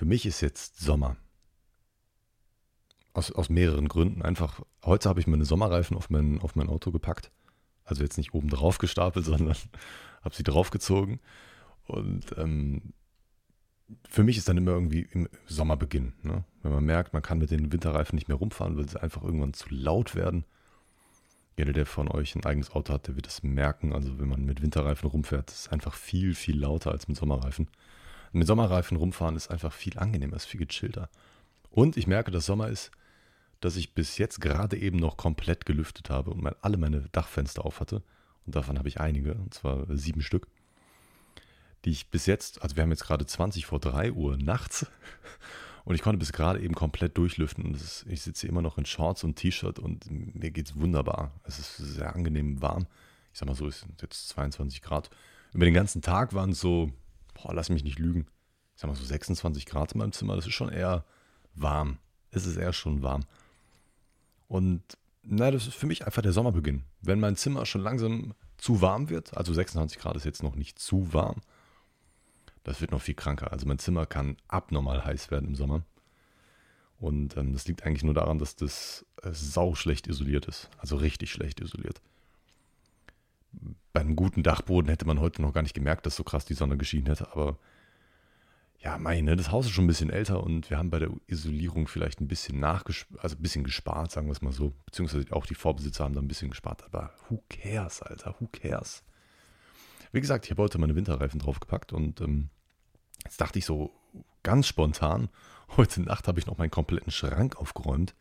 Für mich ist jetzt Sommer. Aus, aus mehreren Gründen. Einfach, heute habe ich meine Sommerreifen auf mein, auf mein Auto gepackt. Also jetzt nicht oben drauf gestapelt, sondern habe sie draufgezogen. Und ähm, für mich ist dann immer irgendwie im Sommerbeginn. Ne? Wenn man merkt, man kann mit den Winterreifen nicht mehr rumfahren, weil sie einfach irgendwann zu laut werden. Jeder, der von euch ein eigenes Auto hat, der wird es merken. Also wenn man mit Winterreifen rumfährt, ist es einfach viel, viel lauter als mit Sommerreifen. Mit Sommerreifen rumfahren ist einfach viel angenehmer, ist viel gechillter. Und ich merke, dass Sommer ist, dass ich bis jetzt gerade eben noch komplett gelüftet habe und alle meine Dachfenster auf hatte. Und davon habe ich einige, und zwar sieben Stück die ich bis jetzt, also wir haben jetzt gerade 20 vor 3 Uhr nachts und ich konnte bis gerade eben komplett durchlüften. Und ist, ich sitze immer noch in Shorts und T-Shirt und mir geht es wunderbar. Es ist sehr angenehm warm. Ich sag mal so, es sind jetzt 22 Grad. Über den ganzen Tag waren es so, boah, lass mich nicht lügen. Ich sag mal so 26 Grad in meinem Zimmer. Das ist schon eher warm. Es ist eher schon warm. Und na, das ist für mich einfach der Sommerbeginn. Wenn mein Zimmer schon langsam zu warm wird, also 26 Grad ist jetzt noch nicht zu warm, das wird noch viel kranker. Also mein Zimmer kann abnormal heiß werden im Sommer. Und ähm, das liegt eigentlich nur daran, dass das äh, sau schlecht isoliert ist. Also richtig schlecht isoliert. Bei einem guten Dachboden hätte man heute noch gar nicht gemerkt, dass so krass die Sonne geschienen hätte. Aber ja, meine, das Haus ist schon ein bisschen älter und wir haben bei der Isolierung vielleicht ein bisschen nachgespart, also ein bisschen gespart, sagen wir es mal so. Beziehungsweise auch die Vorbesitzer haben da ein bisschen gespart. Aber who cares, Alter, who cares? Wie gesagt, ich habe heute meine Winterreifen draufgepackt und ähm, jetzt dachte ich so ganz spontan, heute Nacht habe ich noch meinen kompletten Schrank aufgeräumt.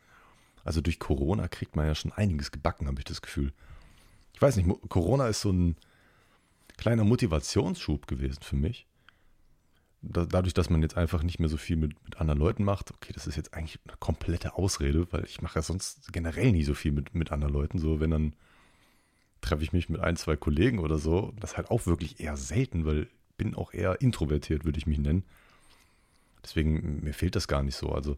Also durch Corona kriegt man ja schon einiges gebacken, habe ich das Gefühl. Ich weiß nicht, Corona ist so ein kleiner Motivationsschub gewesen für mich. Da, dadurch, dass man jetzt einfach nicht mehr so viel mit, mit anderen Leuten macht, okay, das ist jetzt eigentlich eine komplette Ausrede, weil ich mache ja sonst generell nie so viel mit, mit anderen Leuten. So, wenn dann treffe ich mich mit ein, zwei Kollegen oder so. Das halt auch wirklich eher selten, weil ich bin auch eher introvertiert, würde ich mich nennen. Deswegen, mir fehlt das gar nicht so. Also,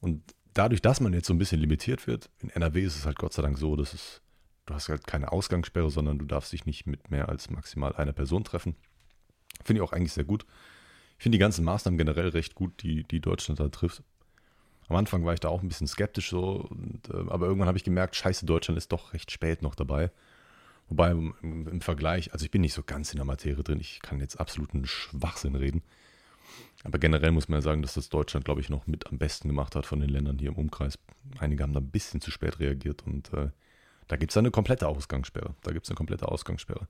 und dadurch, dass man jetzt so ein bisschen limitiert wird, in NRW ist es halt Gott sei Dank so, dass es, du hast halt keine Ausgangssperre, sondern du darfst dich nicht mit mehr als maximal einer Person treffen. Finde ich auch eigentlich sehr gut. Ich finde die ganzen Maßnahmen generell recht gut, die, die Deutschland da trifft. Am Anfang war ich da auch ein bisschen skeptisch so, und, äh, aber irgendwann habe ich gemerkt, scheiße, Deutschland ist doch recht spät noch dabei. Wobei im, im, Vergleich, also ich bin nicht so ganz in der Materie drin, ich kann jetzt absoluten Schwachsinn reden. Aber generell muss man ja sagen, dass das Deutschland, glaube ich, noch mit am besten gemacht hat von den Ländern hier im Umkreis. Einige haben da ein bisschen zu spät reagiert und äh, da gibt es eine komplette Ausgangssperre. Da gibt es eine komplette Ausgangssperre.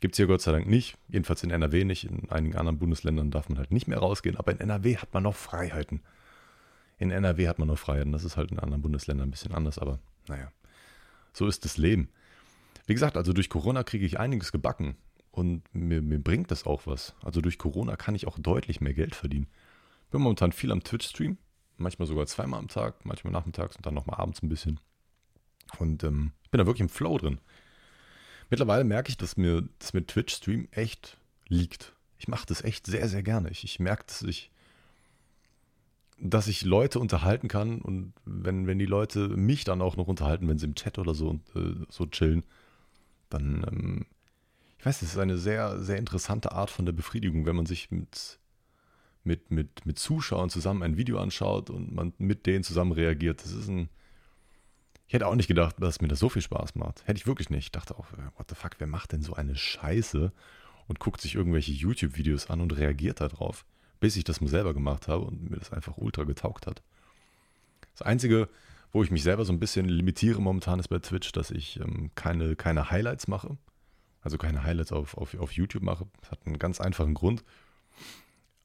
Gibt es hier Gott sei Dank nicht, jedenfalls in NRW nicht. In einigen anderen Bundesländern darf man halt nicht mehr rausgehen, aber in NRW hat man noch Freiheiten. In NRW hat man noch Freiheiten. Das ist halt in anderen Bundesländern ein bisschen anders, aber naja, so ist das Leben. Wie gesagt, also durch Corona kriege ich einiges gebacken und mir, mir bringt das auch was. Also durch Corona kann ich auch deutlich mehr Geld verdienen. Bin momentan viel am Twitch-Stream, manchmal sogar zweimal am Tag, manchmal nachmittags und dann nochmal abends ein bisschen. Und ähm, bin da wirklich im Flow drin. Mittlerweile merke ich, dass mir das mit Twitch-Stream echt liegt. Ich mache das echt sehr, sehr gerne. Ich, ich merke, dass ich, dass ich Leute unterhalten kann und wenn, wenn die Leute mich dann auch noch unterhalten, wenn sie im Chat oder so, äh, so chillen, dann, ähm, ich weiß, das ist eine sehr, sehr interessante Art von der Befriedigung, wenn man sich mit, mit, mit, mit Zuschauern zusammen ein Video anschaut und man mit denen zusammen reagiert. Das ist ein. Ich hätte auch nicht gedacht, dass mir das so viel Spaß macht. Hätte ich wirklich nicht. Ich dachte auch, äh, what the fuck, wer macht denn so eine Scheiße und guckt sich irgendwelche YouTube-Videos an und reagiert darauf, bis ich das mal selber gemacht habe und mir das einfach ultra getaugt hat. Das Einzige, wo ich mich selber so ein bisschen limitiere momentan ist bei Twitch, dass ich ähm, keine, keine Highlights mache. Also keine Highlights auf, auf, auf YouTube mache. Das hat einen ganz einfachen Grund.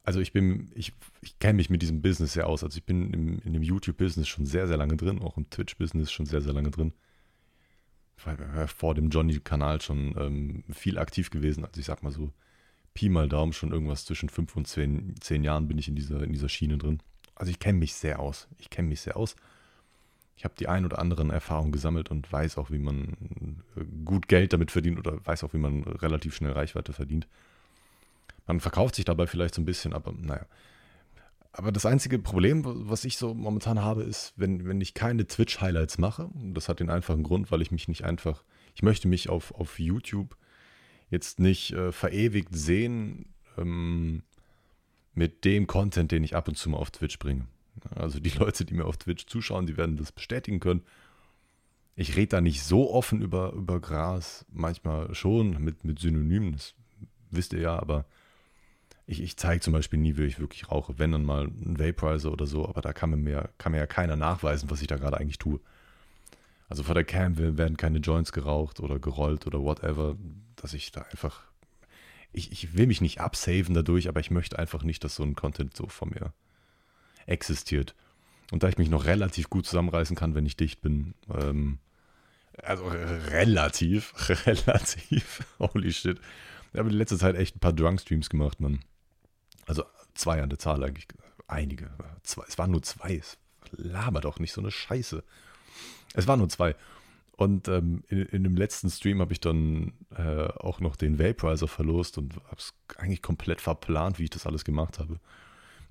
Also ich bin, ich, ich kenne mich mit diesem Business sehr aus. Also ich bin im, in dem YouTube-Business schon sehr, sehr lange drin, auch im Twitch-Business schon sehr, sehr lange drin. Ich war vor dem Johnny-Kanal schon ähm, viel aktiv gewesen. Also ich sag mal so, Pi mal Daumen, schon irgendwas zwischen fünf und zehn, zehn Jahren bin ich in dieser, in dieser Schiene drin. Also ich kenne mich sehr aus. Ich kenne mich sehr aus ich habe die ein oder anderen Erfahrungen gesammelt und weiß auch, wie man äh, gut Geld damit verdient oder weiß auch, wie man relativ schnell Reichweite verdient. Man verkauft sich dabei vielleicht so ein bisschen, aber naja. Aber das einzige Problem, was ich so momentan habe, ist, wenn, wenn ich keine Twitch-Highlights mache, das hat den einfachen Grund, weil ich mich nicht einfach, ich möchte mich auf, auf YouTube jetzt nicht äh, verewigt sehen, ähm, mit dem Content, den ich ab und zu mal auf Twitch bringe. Also die Leute, die mir auf Twitch zuschauen, die werden das bestätigen können. Ich rede da nicht so offen über, über Gras, manchmal schon mit, mit Synonymen, das wisst ihr ja, aber ich, ich zeige zum Beispiel nie, wie ich wirklich rauche. Wenn dann mal ein Vaporizer oder so, aber da kann mir, mehr, kann mir ja keiner nachweisen, was ich da gerade eigentlich tue. Also vor der Cam werden keine Joints geraucht oder gerollt oder whatever, dass ich da einfach. Ich, ich will mich nicht absaven dadurch, aber ich möchte einfach nicht, dass so ein Content so von mir existiert. Und da ich mich noch relativ gut zusammenreißen kann, wenn ich dicht bin, ähm, also relativ, relativ, holy shit. Ich habe in letzter Zeit echt ein paar Drunk-Streams gemacht, Mann. Also zwei an der Zahl eigentlich. Einige. Zwei, es waren nur zwei. Laber doch nicht so eine Scheiße. Es waren nur zwei. Und ähm, in, in, dem letzten Stream habe ich dann äh, auch noch den Vaporizer verlost und habe es eigentlich komplett verplant, wie ich das alles gemacht habe.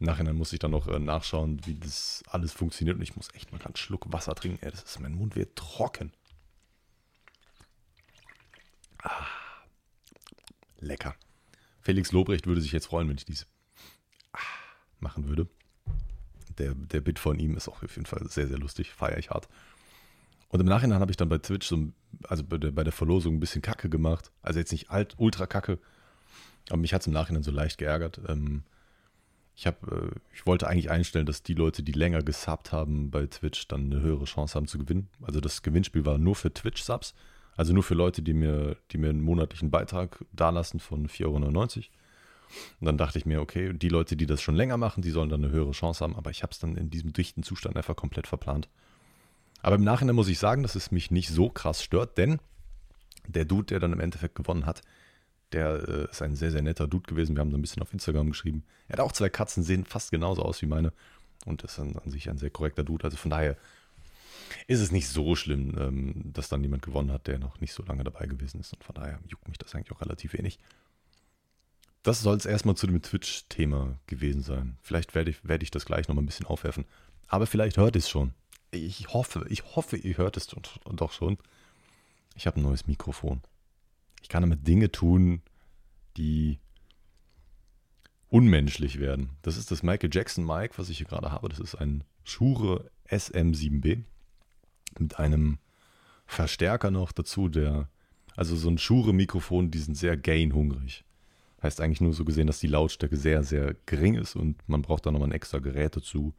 Im Nachhinein muss ich dann noch äh, nachschauen, wie das alles funktioniert. Und ich muss echt mal einen Schluck Wasser trinken. Ey, das ist, mein Mund wird trocken. Ah, lecker. Felix Lobrecht würde sich jetzt freuen, wenn ich dies ah, machen würde. Der, der Bit von ihm ist auch auf jeden Fall sehr, sehr lustig. Feiere ich hart. Und im Nachhinein habe ich dann bei Twitch so, also bei der, bei der Verlosung ein bisschen Kacke gemacht. Also jetzt nicht alt, ultra Kacke. Aber mich hat es im Nachhinein so leicht geärgert. Ähm, ich, hab, äh, ich wollte eigentlich einstellen, dass die Leute, die länger gesubbt haben bei Twitch, dann eine höhere Chance haben zu gewinnen. Also das Gewinnspiel war nur für Twitch-Subs. Also nur für Leute, die mir, die mir einen monatlichen Beitrag dalassen von 4,99 Euro. Und dann dachte ich mir, okay, die Leute, die das schon länger machen, die sollen dann eine höhere Chance haben. Aber ich habe es dann in diesem dichten Zustand einfach komplett verplant. Aber im Nachhinein muss ich sagen, dass es mich nicht so krass stört, denn der Dude, der dann im Endeffekt gewonnen hat, der äh, ist ein sehr, sehr netter Dude gewesen. Wir haben so ein bisschen auf Instagram geschrieben. Er hat auch zwei Katzen, sehen fast genauso aus wie meine. Und ist an, an sich ein sehr korrekter Dude. Also von daher ist es nicht so schlimm, ähm, dass dann jemand gewonnen hat, der noch nicht so lange dabei gewesen ist. Und von daher juckt mich das eigentlich auch relativ wenig. Das soll es erstmal zu dem Twitch-Thema gewesen sein. Vielleicht werde ich, werd ich das gleich nochmal ein bisschen aufwerfen. Aber vielleicht hört ihr es schon. Ich hoffe, ich hoffe, ihr hört es doch schon. Ich habe ein neues Mikrofon. Ich kann damit Dinge tun, die unmenschlich werden. Das ist das Michael Jackson Mic, was ich hier gerade habe. Das ist ein Shure SM7B mit einem Verstärker noch dazu, der, also so ein Shure-Mikrofon, die sind sehr gain-hungrig. Heißt eigentlich nur so gesehen, dass die Lautstärke sehr, sehr gering ist und man braucht da nochmal ein extra Gerät dazu,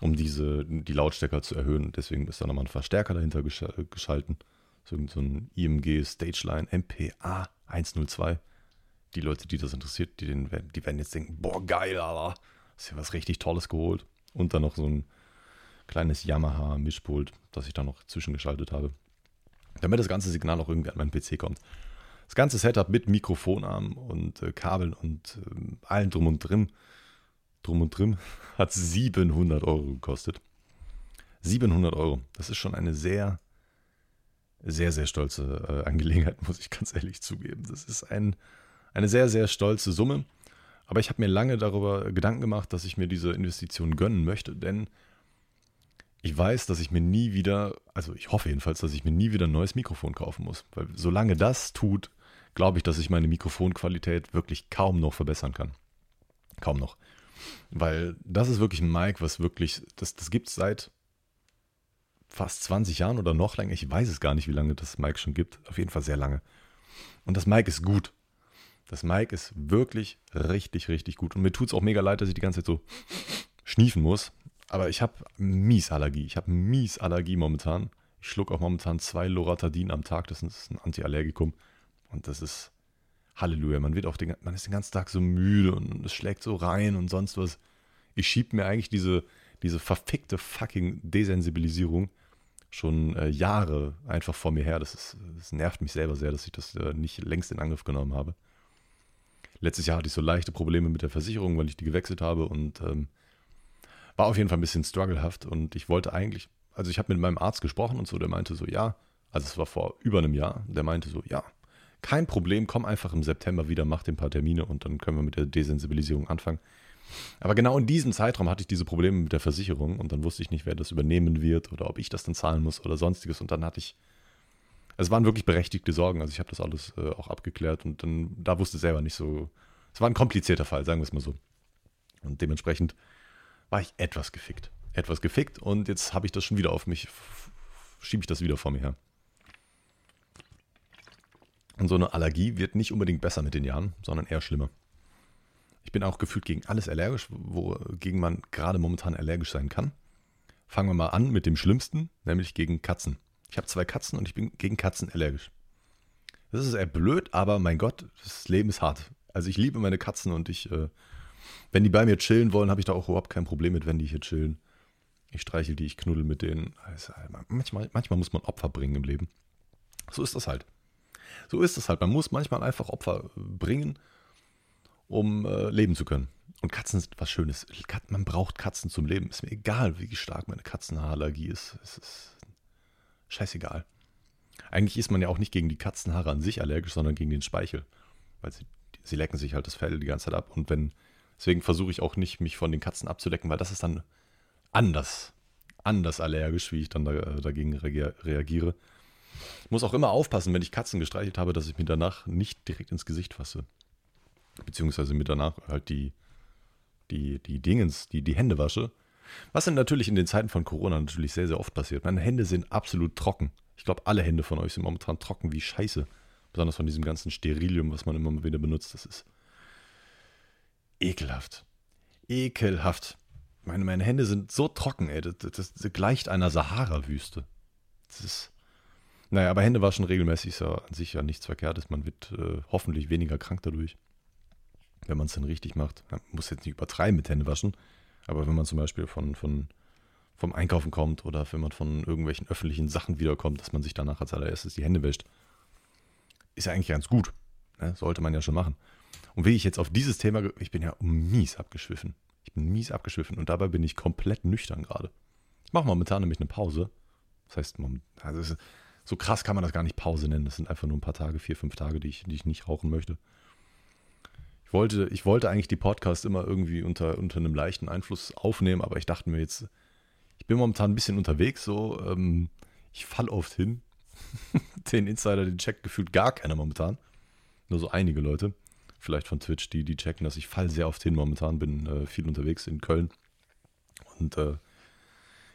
um diese, die Lautstärke zu erhöhen. Deswegen ist da nochmal ein Verstärker dahinter geschalten. So, so ein IMG Stageline MPA 102. Die Leute, die das interessiert, die, den, die werden jetzt denken, boah, geil, Alter. Ist ja was richtig Tolles geholt. Und dann noch so ein kleines Yamaha-Mischpult, das ich da noch zwischengeschaltet habe, damit das ganze Signal auch irgendwie an meinen PC kommt. Das ganze Setup mit Mikrofonarm und äh, Kabeln und äh, allen drum und drin, drum und drin, hat 700 Euro gekostet. 700 Euro. Das ist schon eine sehr, sehr, sehr stolze äh, Angelegenheit, muss ich ganz ehrlich zugeben. Das ist ein, eine sehr, sehr stolze Summe. Aber ich habe mir lange darüber Gedanken gemacht, dass ich mir diese Investition gönnen möchte, denn ich weiß, dass ich mir nie wieder, also ich hoffe jedenfalls, dass ich mir nie wieder ein neues Mikrofon kaufen muss. Weil solange das tut, glaube ich, dass ich meine Mikrofonqualität wirklich kaum noch verbessern kann. Kaum noch. Weil das ist wirklich ein Mic, was wirklich, das, das gibt es seit fast 20 Jahren oder noch länger. Ich weiß es gar nicht, wie lange das Mic schon gibt. Auf jeden Fall sehr lange. Und das Mic ist gut. Das Mic ist wirklich richtig, richtig gut. Und mir tut es auch mega leid, dass ich die ganze Zeit so schniefen muss. Aber ich habe mies Allergie. Ich habe mies Allergie momentan. Ich schluck auch momentan zwei Loratadin am Tag. Das ist ein Antiallergikum. Und das ist Halleluja. Man wird auch den, man ist den ganzen Tag so müde und es schlägt so rein und sonst was. Ich schiebe mir eigentlich diese, diese verfickte fucking Desensibilisierung schon äh, Jahre einfach vor mir her. Das, ist, das nervt mich selber sehr, dass ich das äh, nicht längst in Angriff genommen habe. Letztes Jahr hatte ich so leichte Probleme mit der Versicherung, weil ich die gewechselt habe und ähm, war auf jeden Fall ein bisschen strugglehaft und ich wollte eigentlich, also ich habe mit meinem Arzt gesprochen und so, der meinte so, ja, also es war vor über einem Jahr, der meinte so, ja, kein Problem, komm einfach im September wieder, mach den paar Termine und dann können wir mit der Desensibilisierung anfangen. Aber genau in diesem Zeitraum hatte ich diese Probleme mit der Versicherung und dann wusste ich nicht, wer das übernehmen wird oder ob ich das dann zahlen muss oder sonstiges. Und dann hatte ich, es waren wirklich berechtigte Sorgen. Also ich habe das alles äh, auch abgeklärt und dann, da wusste ich selber nicht so, es war ein komplizierter Fall, sagen wir es mal so. Und dementsprechend war ich etwas gefickt. Etwas gefickt und jetzt habe ich das schon wieder auf mich, schiebe ich das wieder vor mir her. Und so eine Allergie wird nicht unbedingt besser mit den Jahren, sondern eher schlimmer. Ich bin auch gefühlt gegen alles allergisch, wogegen man gerade momentan allergisch sein kann. Fangen wir mal an mit dem Schlimmsten, nämlich gegen Katzen. Ich habe zwei Katzen und ich bin gegen Katzen allergisch. Das ist eher blöd, aber mein Gott, das Leben ist hart. Also ich liebe meine Katzen und ich, äh, wenn die bei mir chillen wollen, habe ich da auch überhaupt kein Problem mit, wenn die hier chillen. Ich streichel die, ich knuddel mit denen. Also manchmal, manchmal muss man Opfer bringen im Leben. So ist das halt. So ist es halt. Man muss manchmal einfach Opfer bringen, um äh, leben zu können. Und Katzen sind was Schönes. Man braucht Katzen zum Leben. Ist mir egal, wie stark meine Katzenhaarallergie ist. Es ist scheißegal. Eigentlich ist man ja auch nicht gegen die Katzenhaare an sich allergisch, sondern gegen den Speichel. Weil sie, sie lecken sich halt das Fell die ganze Zeit ab. Und wenn, deswegen versuche ich auch nicht, mich von den Katzen abzulecken, weil das ist dann anders. Anders allergisch, wie ich dann da, äh, dagegen reagiere. Ich muss auch immer aufpassen, wenn ich Katzen gestreichelt habe, dass ich mir danach nicht direkt ins Gesicht fasse. Beziehungsweise mir danach halt die, die, die Dingens, die, die Hände wasche. Was dann natürlich in den Zeiten von Corona natürlich sehr, sehr oft passiert. Meine Hände sind absolut trocken. Ich glaube, alle Hände von euch sind momentan trocken wie Scheiße. Besonders von diesem ganzen Sterilium, was man immer wieder benutzt. Das ist ekelhaft. Ekelhaft. Meine, meine Hände sind so trocken, ey. Das, das, das gleicht einer Sahara-Wüste. Das ist. Naja, aber Hände waschen regelmäßig ist ja an sich ja nichts Verkehrtes. Man wird äh, hoffentlich weniger krank dadurch, wenn man es dann richtig macht. Man muss jetzt nicht übertreiben mit Hände waschen, aber wenn man zum Beispiel von, von, vom Einkaufen kommt oder wenn man von irgendwelchen öffentlichen Sachen wiederkommt, dass man sich danach als allererstes die Hände wäscht, ist ja eigentlich ganz gut. Ne? Sollte man ja schon machen. Und wie ich jetzt auf dieses Thema, ich bin ja mies abgeschwiffen. Ich bin mies abgeschwiffen und dabei bin ich komplett nüchtern gerade. Ich mache momentan nämlich eine Pause. Das heißt, also so krass kann man das gar nicht Pause nennen. Das sind einfach nur ein paar Tage, vier, fünf Tage, die ich, die ich nicht rauchen möchte. Ich wollte, ich wollte eigentlich die Podcasts immer irgendwie unter, unter einem leichten Einfluss aufnehmen, aber ich dachte mir jetzt, ich bin momentan ein bisschen unterwegs, so, ähm, ich falle oft hin. den Insider, den checkt gefühlt gar keiner momentan. Nur so einige Leute, vielleicht von Twitch, die, die checken das. Ich falle sehr oft hin momentan, bin äh, viel unterwegs in Köln und äh,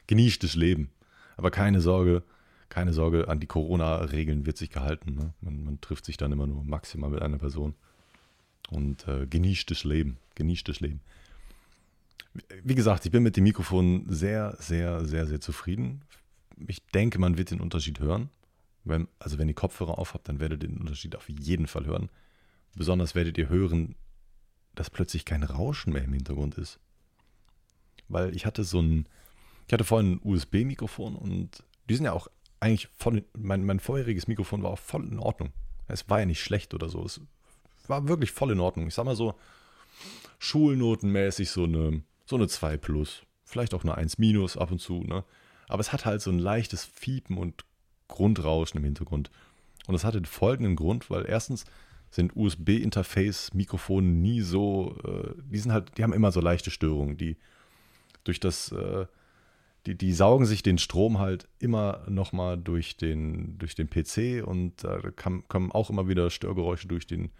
genieße das Leben. Aber keine Sorge, keine Sorge, an die Corona-Regeln wird sich gehalten. Ne? Man, man, trifft sich dann immer nur maximal mit einer Person und äh, genießt das Leben. Genießt das Leben. Wie gesagt, ich bin mit dem Mikrofon sehr, sehr, sehr, sehr zufrieden. Ich denke, man wird den Unterschied hören. Wenn, also wenn ihr Kopfhörer auf habt, dann werdet ihr den Unterschied auf jeden Fall hören. Besonders werdet ihr hören, dass plötzlich kein Rauschen mehr im Hintergrund ist. Weil ich hatte so ein, ich hatte vorhin ein USB-Mikrofon und die sind ja auch eigentlich voll, mein, mein vorheriges Mikrofon war auch voll in Ordnung. Es war ja nicht schlecht oder so. Es war wirklich voll in Ordnung. Ich sag mal so, schulnotenmäßig so eine, so eine 2 plus. Vielleicht auch eine 1 minus ab und zu, ne? Aber es hat halt so ein leichtes Fiepen und Grundrauschen im Hintergrund. Und das hatte den folgenden Grund, weil erstens sind USB-Interface-Mikrofone nie so, äh, die sind halt, die haben immer so leichte Störungen, die durch das äh, die, die saugen sich den Strom halt immer nochmal durch den, durch den PC und da kam, kommen auch immer wieder Störgeräusche durch den,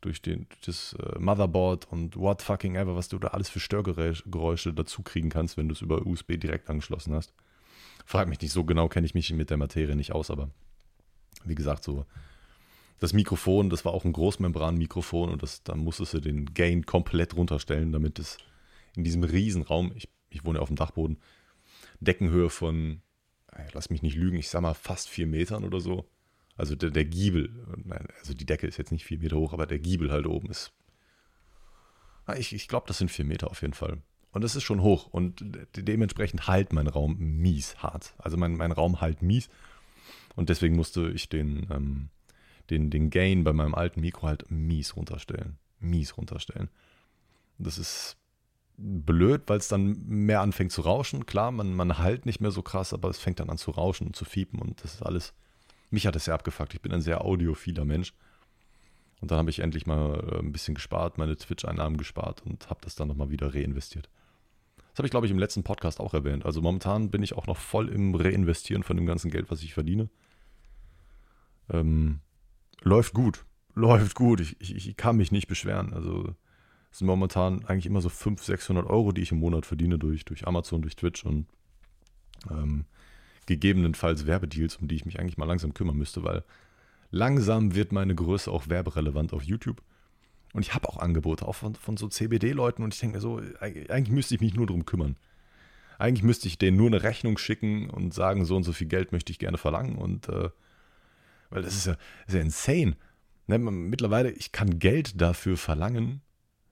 durch den, das äh, Motherboard und what fucking ever, was du da alles für Störgeräusche dazu kriegen kannst, wenn du es über USB direkt angeschlossen hast. Frag mich nicht, so genau kenne ich mich mit der Materie nicht aus, aber wie gesagt, so das Mikrofon, das war auch ein Großmembran-Mikrofon und das, da musstest du den Gain komplett runterstellen, damit es in diesem Riesenraum, ich, ich wohne auf dem Dachboden, Deckenhöhe von, lass mich nicht lügen, ich sag mal fast vier Metern oder so. Also der, der Giebel, also die Decke ist jetzt nicht vier Meter hoch, aber der Giebel halt oben ist. Ich, ich glaube, das sind vier Meter auf jeden Fall. Und das ist schon hoch. Und dementsprechend halt mein Raum mies hart. Also mein, mein Raum halt mies. Und deswegen musste ich den, ähm, den, den Gain bei meinem alten Mikro halt mies runterstellen. Mies runterstellen. Das ist blöd, weil es dann mehr anfängt zu rauschen. Klar, man, man halt nicht mehr so krass, aber es fängt dann an zu rauschen und zu fiepen und das ist alles. Mich hat es sehr abgefuckt. Ich bin ein sehr audiophiler Mensch. Und dann habe ich endlich mal äh, ein bisschen gespart, meine Twitch-Einnahmen gespart und habe das dann nochmal wieder reinvestiert. Das habe ich, glaube ich, im letzten Podcast auch erwähnt. Also momentan bin ich auch noch voll im Reinvestieren von dem ganzen Geld, was ich verdiene. Ähm, läuft gut. Läuft gut. Ich, ich, ich kann mich nicht beschweren. Also Das sind momentan eigentlich immer so 500, 600 Euro, die ich im Monat verdiene durch, durch Amazon, durch Twitch und ähm, gegebenenfalls Werbedeals, um die ich mich eigentlich mal langsam kümmern müsste, weil langsam wird meine Größe auch werberelevant auf YouTube. Und ich habe auch Angebote, auch von, von so CBD-Leuten. Und ich denke mir so, eigentlich müsste ich mich nur darum kümmern. Eigentlich müsste ich denen nur eine Rechnung schicken und sagen, so und so viel Geld möchte ich gerne verlangen. Und äh, weil das ist ja, ist ja insane. Ne, mittlerweile, ich kann Geld dafür verlangen,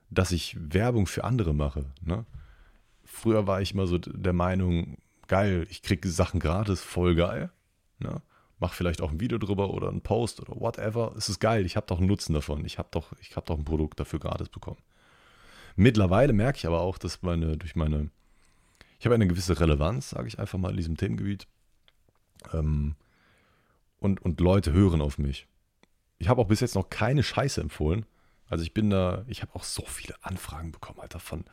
dass ich Werbung für andere mache. Ne? Früher war ich immer so der Meinung, geil, ich kriege Sachen gratis, voll geil. Ne? Mach vielleicht auch ein Video drüber oder einen Post oder whatever. Es ist geil, ich habe doch einen Nutzen davon. Ich habe doch, hab doch ein Produkt dafür gratis bekommen. Mittlerweile merke ich aber auch, dass meine, durch meine, ich habe eine gewisse Relevanz, sage ich einfach mal, in diesem Themengebiet. Ähm, und, und Leute hören auf mich. Ich habe auch bis jetzt noch keine Scheiße empfohlen. Also ich bin da, ich habe auch so viele Anfragen bekommen, Alter, von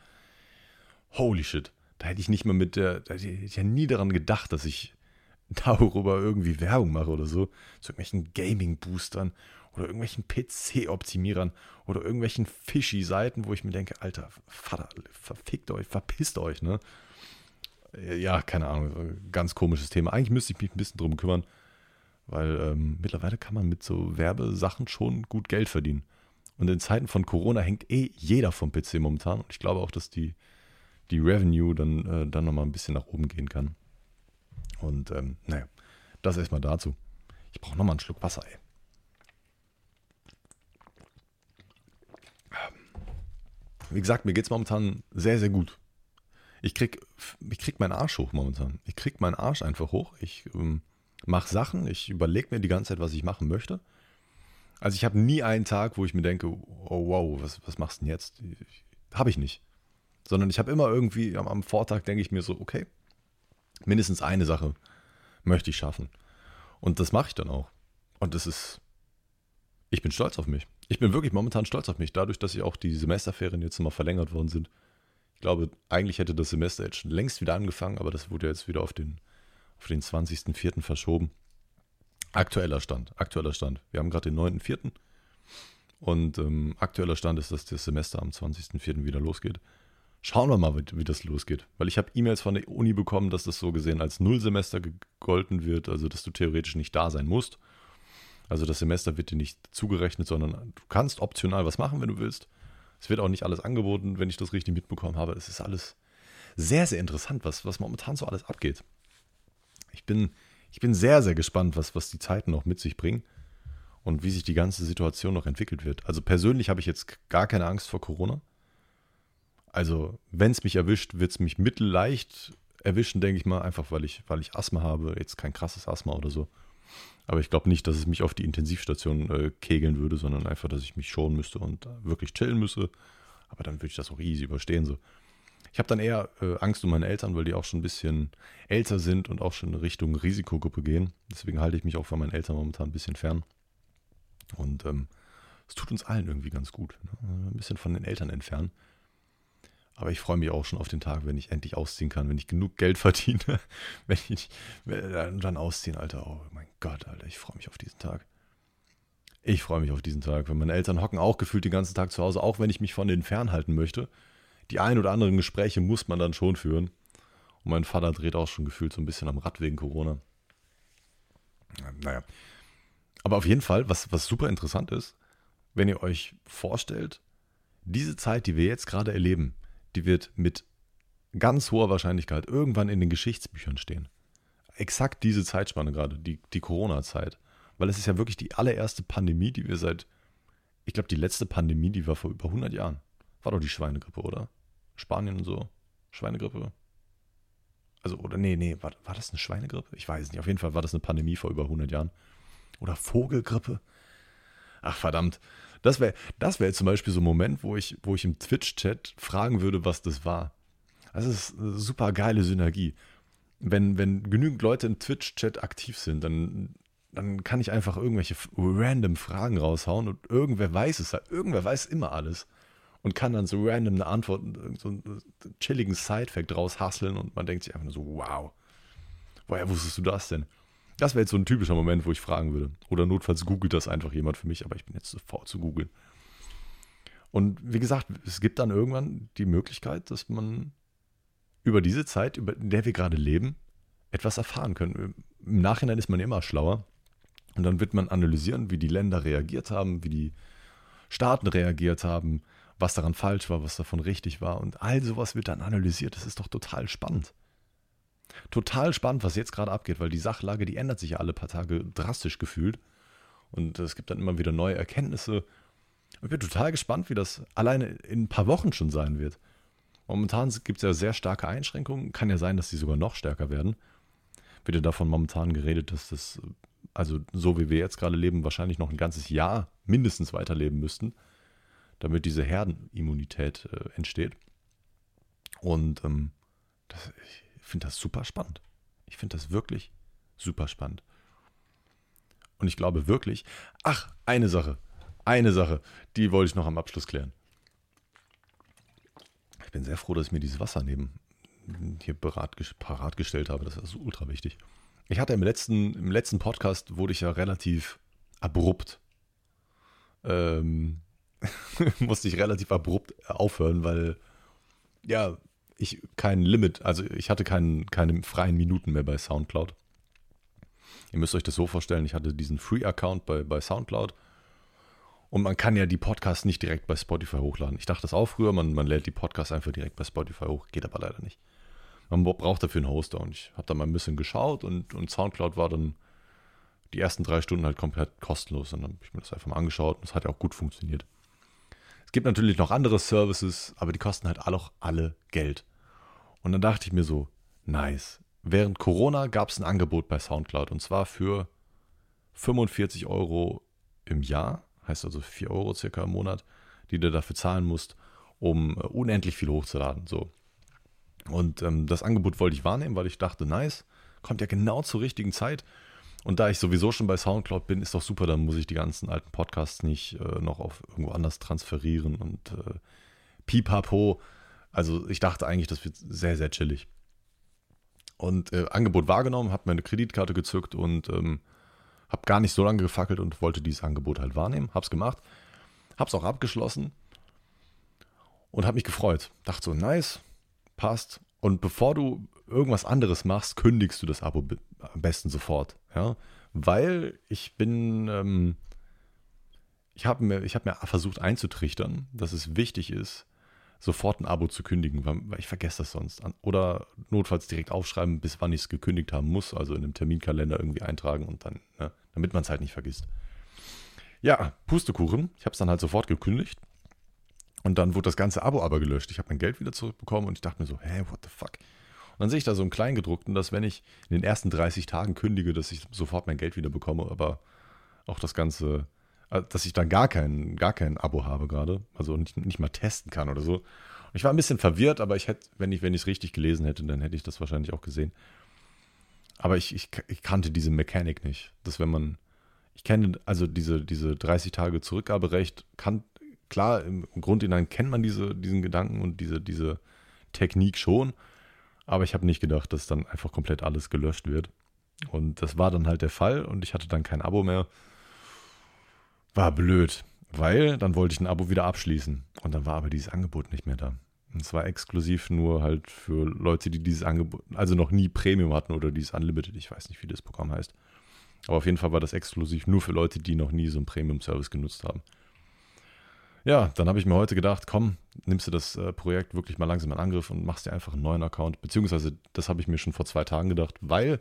holy shit. Da hätte ich nicht mal mit der, da hätte ich ja nie daran gedacht, dass ich darüber irgendwie Werbung mache oder so. Zu irgendwelchen Gaming-Boostern oder irgendwelchen PC-Optimierern oder irgendwelchen Fishy-Seiten, wo ich mir denke, Alter, Vater, verfickt euch, verpisst euch, ne? Ja, keine Ahnung, ganz komisches Thema. Eigentlich müsste ich mich ein bisschen drum kümmern, weil ähm, mittlerweile kann man mit so Werbesachen schon gut Geld verdienen. Und in Zeiten von Corona hängt eh jeder vom PC momentan. Und ich glaube auch, dass die die Revenue dann, äh, dann nochmal ein bisschen nach oben gehen kann. Und ähm, naja, das erstmal dazu. Ich brauche nochmal einen Schluck Wasser, ey. Wie gesagt, mir geht es momentan sehr, sehr gut. Ich krieg, ich krieg meinen Arsch hoch momentan. Ich krieg meinen Arsch einfach hoch. Ich ähm, mache Sachen, ich überlege mir die ganze Zeit, was ich machen möchte. Also ich habe nie einen Tag, wo ich mir denke, oh wow, was, was machst du denn jetzt? Habe ich nicht. Sondern ich habe immer irgendwie am, am Vortag denke ich mir so, okay, mindestens eine Sache möchte ich schaffen. Und das mache ich dann auch. Und das ist, ich bin stolz auf mich. Ich bin wirklich momentan stolz auf mich, dadurch, dass ich auch die Semesterferien jetzt mal verlängert worden sind. Ich glaube, eigentlich hätte das Semester jetzt schon längst wieder angefangen, aber das wurde jetzt wieder auf den, auf den 20.04. verschoben. Aktueller Stand, aktueller Stand. Wir haben gerade den 9.04. Und ähm, aktueller Stand ist, dass das Semester am 20.04. wieder losgeht. Schauen wir mal, wie, wie das losgeht. Weil ich habe E-Mails von der Uni bekommen, dass das so gesehen als Nullsemester gegolten wird, also dass du theoretisch nicht da sein musst. Also das Semester wird dir nicht zugerechnet, sondern du kannst optional was machen, wenn du willst. Es wird auch nicht alles angeboten, wenn ich das richtig mitbekommen habe. Es ist alles sehr, sehr interessant, was, was momentan so alles abgeht. Ich bin, ich bin sehr, sehr gespannt, was, was die Zeiten noch mit sich bringen und wie sich die ganze Situation noch entwickelt wird. Also persönlich habe ich jetzt gar keine Angst vor Corona. Also, wenn es mich erwischt, wird es mich mittelleicht erwischen, denke ich mal, einfach weil ich, weil ich Asthma habe. Jetzt kein krasses Asthma oder so. Aber ich glaube nicht, dass es mich auf die Intensivstation äh, kegeln würde, sondern einfach, dass ich mich schonen müsste und wirklich chillen müsste. Aber dann würde ich das auch easy überstehen. So. Ich habe dann eher äh, Angst um meine Eltern, weil die auch schon ein bisschen älter sind und auch schon in Richtung Risikogruppe gehen. Deswegen halte ich mich auch von meinen Eltern momentan ein bisschen fern. Und ähm, es tut uns allen irgendwie ganz gut. Ne? Ein bisschen von den Eltern entfernen. Aber ich freue mich auch schon auf den Tag, wenn ich endlich ausziehen kann, wenn ich genug Geld verdiene, wenn ich dann ausziehen, Alter. Oh mein Gott, Alter, ich freue mich auf diesen Tag. Ich freue mich auf diesen Tag, weil meine Eltern hocken auch gefühlt den ganzen Tag zu Hause, auch wenn ich mich von denen fernhalten möchte. Die ein oder anderen Gespräche muss man dann schon führen. Und mein Vater dreht auch schon gefühlt so ein bisschen am Rad wegen Corona. Naja. Aber auf jeden Fall, was, was super interessant ist, wenn ihr euch vorstellt, diese Zeit, die wir jetzt gerade erleben, die wird mit ganz hoher Wahrscheinlichkeit irgendwann in den Geschichtsbüchern stehen. Exakt diese Zeitspanne gerade, die, die Corona-Zeit. Weil es ist ja wirklich die allererste Pandemie, die wir seit, ich glaube, die letzte Pandemie, die war vor über 100 Jahren. War doch die Schweinegrippe, oder? Spanien und so. Schweinegrippe. Also, oder nee, nee, war, war das eine Schweinegrippe? Ich weiß nicht. Auf jeden Fall war das eine Pandemie vor über 100 Jahren. Oder Vogelgrippe. Ach, verdammt. Das wäre das wär zum Beispiel so ein Moment, wo ich, wo ich im Twitch-Chat fragen würde, was das war. Das ist eine super geile Synergie. Wenn, wenn genügend Leute im Twitch-Chat aktiv sind, dann, dann kann ich einfach irgendwelche random Fragen raushauen und irgendwer weiß es halt. Irgendwer weiß immer alles und kann dann so random eine Antwort, so einen chilligen Side-Fact raushasseln und man denkt sich einfach nur so, wow, woher wusstest du das denn? Das wäre jetzt so ein typischer Moment, wo ich fragen würde. Oder notfalls googelt das einfach jemand für mich, aber ich bin jetzt sofort zu googeln. Und wie gesagt, es gibt dann irgendwann die Möglichkeit, dass man über diese Zeit, in der wir gerade leben, etwas erfahren können. Im Nachhinein ist man immer schlauer. Und dann wird man analysieren, wie die Länder reagiert haben, wie die Staaten reagiert haben, was daran falsch war, was davon richtig war. Und all sowas wird dann analysiert. Das ist doch total spannend. Total spannend, was jetzt gerade abgeht, weil die Sachlage, die ändert sich ja alle paar Tage drastisch gefühlt. Und es gibt dann immer wieder neue Erkenntnisse. Ich bin total gespannt, wie das alleine in ein paar Wochen schon sein wird. Momentan gibt es ja sehr starke Einschränkungen. Kann ja sein, dass die sogar noch stärker werden. Wird ja davon momentan geredet, dass das, also so wie wir jetzt gerade leben, wahrscheinlich noch ein ganzes Jahr mindestens weiterleben müssten, damit diese Herdenimmunität äh, entsteht. Und ähm, das, ich finde das super spannend. Ich finde das wirklich super spannend. Und ich glaube wirklich, ach, eine Sache, eine Sache, die wollte ich noch am Abschluss klären. Ich bin sehr froh, dass ich mir dieses Wasser neben hier parat, parat gestellt habe. Das ist ultra wichtig. Ich hatte im letzten, im letzten Podcast wurde ich ja relativ abrupt. Ähm, musste ich relativ abrupt aufhören, weil ja, ich kein Limit, also ich hatte keinen, keine freien Minuten mehr bei Soundcloud. Ihr müsst euch das so vorstellen, ich hatte diesen Free-Account bei, bei Soundcloud und man kann ja die Podcasts nicht direkt bei Spotify hochladen. Ich dachte das auch früher, man, man lädt die Podcasts einfach direkt bei Spotify hoch, geht aber leider nicht. Man braucht dafür einen Hoster und ich habe da mal ein bisschen geschaut und, und Soundcloud war dann die ersten drei Stunden halt komplett kostenlos und dann habe ich mir das einfach mal angeschaut und es hat ja auch gut funktioniert. Gibt natürlich noch andere Services, aber die kosten halt alle, alle Geld. Und dann dachte ich mir so, nice, während Corona gab es ein Angebot bei SoundCloud und zwar für 45 Euro im Jahr, heißt also 4 Euro circa im Monat, die du dafür zahlen musst, um äh, unendlich viel hochzuladen. So. Und ähm, das Angebot wollte ich wahrnehmen, weil ich dachte, nice, kommt ja genau zur richtigen Zeit. Und da ich sowieso schon bei Soundcloud bin, ist doch super, dann muss ich die ganzen alten Podcasts nicht äh, noch auf irgendwo anders transferieren und äh, pipapo. Also ich dachte eigentlich, das wird sehr, sehr chillig. Und äh, Angebot wahrgenommen, habe meine Kreditkarte gezückt und ähm, habe gar nicht so lange gefackelt und wollte dieses Angebot halt wahrnehmen. Hab's gemacht, hab's auch abgeschlossen und habe mich gefreut. Dachte so, nice, passt. Und bevor du irgendwas anderes machst, kündigst du das Abo am besten sofort. Ja? Weil ich bin, ähm, ich habe mir, hab mir versucht einzutrichtern, dass es wichtig ist, sofort ein Abo zu kündigen, weil, ich vergesse das sonst. Oder notfalls direkt aufschreiben, bis wann ich es gekündigt haben muss, also in einem Terminkalender irgendwie eintragen und dann, ne, damit man es halt nicht vergisst. Ja, Pustekuchen. Ich habe es dann halt sofort gekündigt. Und dann wurde das ganze Abo aber gelöscht. Ich habe mein Geld wieder zurückbekommen und ich dachte mir so, hä, what the fuck? Und dann sehe ich da so ein Kleingedruckten, dass wenn ich in den ersten 30 Tagen kündige, dass ich sofort mein Geld wieder bekomme, aber auch das Ganze äh, dass ich dann gar kein, gar kein Abo habe gerade, also nicht, nicht mal testen kann oder so. Und ich war ein bisschen verwirrt, aber ich hätte, wenn ich es richtig gelesen hätte, dann hätte ich das wahrscheinlich auch gesehen. Aber ich, ich, ich kannte diese Mechanik nicht, dass wenn man, ich kenne also diese, diese 30 Tage Zurückgaberecht, kann, klar, im Grundhinein kennt man diese, diesen Gedanken und diese, diese Technik schon, aber ich habe nicht gedacht, dass dann einfach komplett alles gelöscht wird. Und das war dann halt der Fall und ich hatte dann kein Abo mehr. War blöd, weil dann wollte ich ein Abo wieder abschließen. Und dann war aber dieses Angebot nicht mehr da. Und es war exklusiv nur halt für Leute, die dieses Angebot, also noch nie Premium hatten oder dieses Unlimited, ich weiß nicht, wie das Programm heißt. Aber auf jeden Fall war das exklusiv nur für Leute, die noch nie so einen Premium-Service genutzt haben. Ja, dann habe ich mir heute gedacht, komm, nimmst du das äh, Projekt wirklich mal langsam in Angriff und machst dir einfach einen neuen Account. Beziehungsweise, das habe ich mir schon vor zwei Tagen gedacht, weil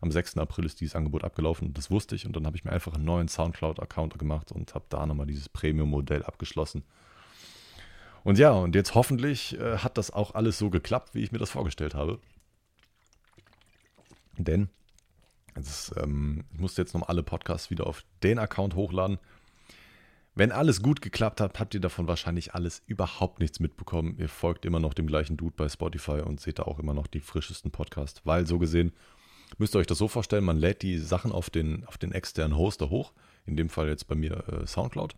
am 6. April ist dieses Angebot abgelaufen. Das wusste ich und dann habe ich mir einfach einen neuen Soundcloud-Account gemacht und habe da nochmal dieses Premium-Modell abgeschlossen. Und ja, und jetzt hoffentlich äh, hat das auch alles so geklappt, wie ich mir das vorgestellt habe. Denn ist, ähm, ich musste jetzt noch alle Podcasts wieder auf den Account hochladen. Wenn alles gut geklappt hat, habt ihr davon wahrscheinlich alles überhaupt nichts mitbekommen. Ihr folgt immer noch dem gleichen Dude bei Spotify und seht da auch immer noch die frischesten Podcasts, weil so gesehen Müsst ihr euch das so vorstellen, man lädt die Sachen auf den, auf den externen Hoster hoch, in dem Fall jetzt bei mir äh, Soundcloud.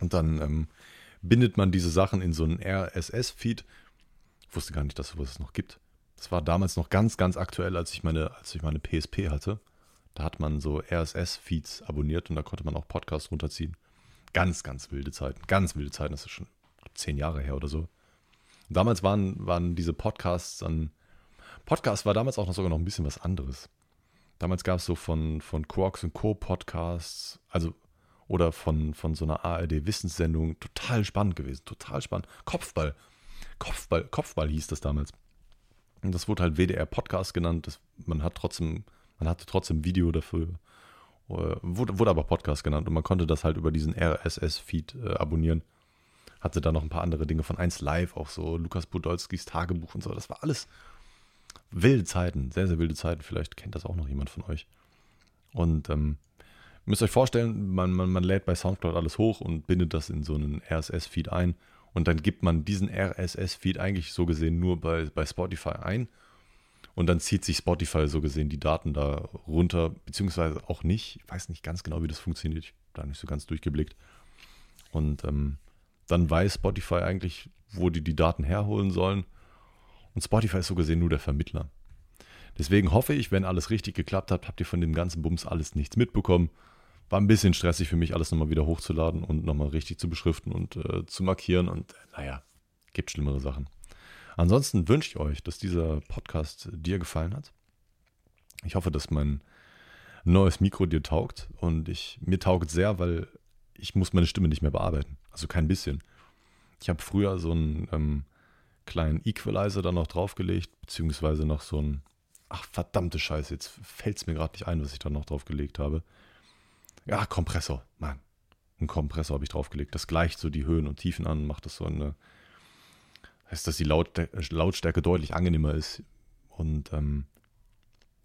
Und dann ähm, bindet man diese Sachen in so einen RSS-Feed. Ich wusste gar nicht, dass es noch gibt. Das war damals noch ganz, ganz aktuell, als ich meine, als ich meine PSP hatte. Da hat man so RSS-Feeds abonniert und da konnte man auch Podcasts runterziehen. Ganz, ganz wilde Zeiten. Ganz wilde Zeiten. Das ist schon zehn Jahre her oder so. Damals waren, waren diese Podcasts dann. Podcast war damals auch noch sogar noch ein bisschen was anderes. Damals gab es so von, von Quarks und Co. Podcasts, also oder von, von so einer ARD-Wissenssendung, total spannend gewesen, total spannend. Kopfball. Kopfball, Kopfball hieß das damals. Und das wurde halt WDR Podcast genannt. Das, man hat trotzdem, man hatte trotzdem Video dafür. Äh, wurde, wurde aber Podcast genannt und man konnte das halt über diesen RSS-Feed äh, abonnieren. Hatte da noch ein paar andere Dinge von 1 Live, auch so Lukas Podolskis Tagebuch und so. Das war alles wilde Zeiten, sehr, sehr wilde Zeiten. Vielleicht kennt das auch noch jemand von euch. Und ähm, müsst euch vorstellen, man, man, man lädt bei Soundcloud alles hoch und bindet das in so einen RSS-Feed ein. Und dann gibt man diesen RSS-Feed eigentlich so gesehen nur bei, bei Spotify ein. Und dann zieht sich Spotify so gesehen die Daten da runter, beziehungsweise auch nicht. Ich weiß nicht ganz genau, wie das funktioniert. Ich habe da nicht so ganz durchgeblickt. Und ähm, dann weiß Spotify eigentlich, wo die die Daten herholen sollen. Und Spotify ist so gesehen nur der Vermittler. Deswegen hoffe ich, wenn alles richtig geklappt hat, habt ihr von dem ganzen Bums alles nichts mitbekommen. War ein bisschen stressig für mich, alles nochmal wieder hochzuladen und nochmal richtig zu beschriften und äh, zu markieren. Und äh, naja, gibt schlimmere Sachen. Ansonsten wünsche ich euch, dass dieser Podcast dir gefallen hat. Ich hoffe, dass mein neues Mikro dir taugt. Und ich, mir taugt sehr, weil ich muss meine Stimme nicht mehr bearbeiten. Also kein bisschen. Ich habe früher so einen ähm, kleinen Equalizer da noch draufgelegt, beziehungsweise noch so ein, ach verdammte Scheiße, jetzt fällt es mir gerade nicht ein, was ich da noch draufgelegt habe. Ja, Kompressor, Mann. Ein Kompressor habe ich draufgelegt. Das gleicht so die Höhen und Tiefen an, macht das so eine, heißt, dass die Lautstärke deutlich angenehmer ist. Und ähm,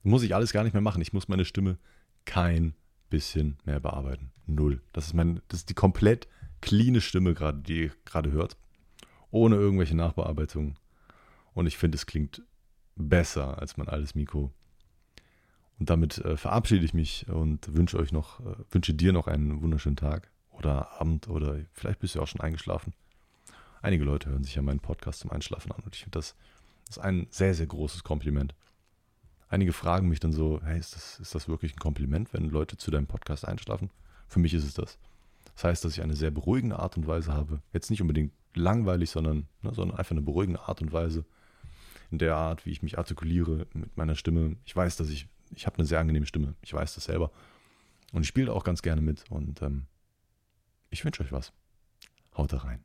muss ich alles gar nicht mehr machen. Ich muss meine Stimme kein bisschen mehr bearbeiten. Null. Das ist, mein, das ist die komplett cleane Stimme gerade, die ihr gerade hört. Ohne irgendwelche Nachbearbeitungen. Und ich finde, es klingt besser als mein altes Mikro. Und damit äh, verabschiede ich mich und wünsche euch noch, äh, wünsche dir noch einen wunderschönen Tag oder Abend oder vielleicht bist du auch schon eingeschlafen. Einige Leute hören sich ja meinen Podcast zum Einschlafen an und ich finde das, das ist ein sehr, sehr großes Kompliment. Einige fragen mich dann so, hey, ist das, ist das wirklich ein Kompliment, wenn Leute zu deinem Podcast einschlafen? Für mich ist es das. Das heißt, dass ich eine sehr beruhigende Art und Weise habe. Jetzt nicht unbedingt langweilig, sondern, ne, sondern einfach eine beruhigende Art und Weise. In der Art, wie ich mich artikuliere mit meiner Stimme. Ich weiß, dass ich, ich habe eine sehr angenehme Stimme. Ich weiß das selber. Und ich spiele auch ganz gerne mit. Und ähm, ich wünsche euch was. Haut da rein.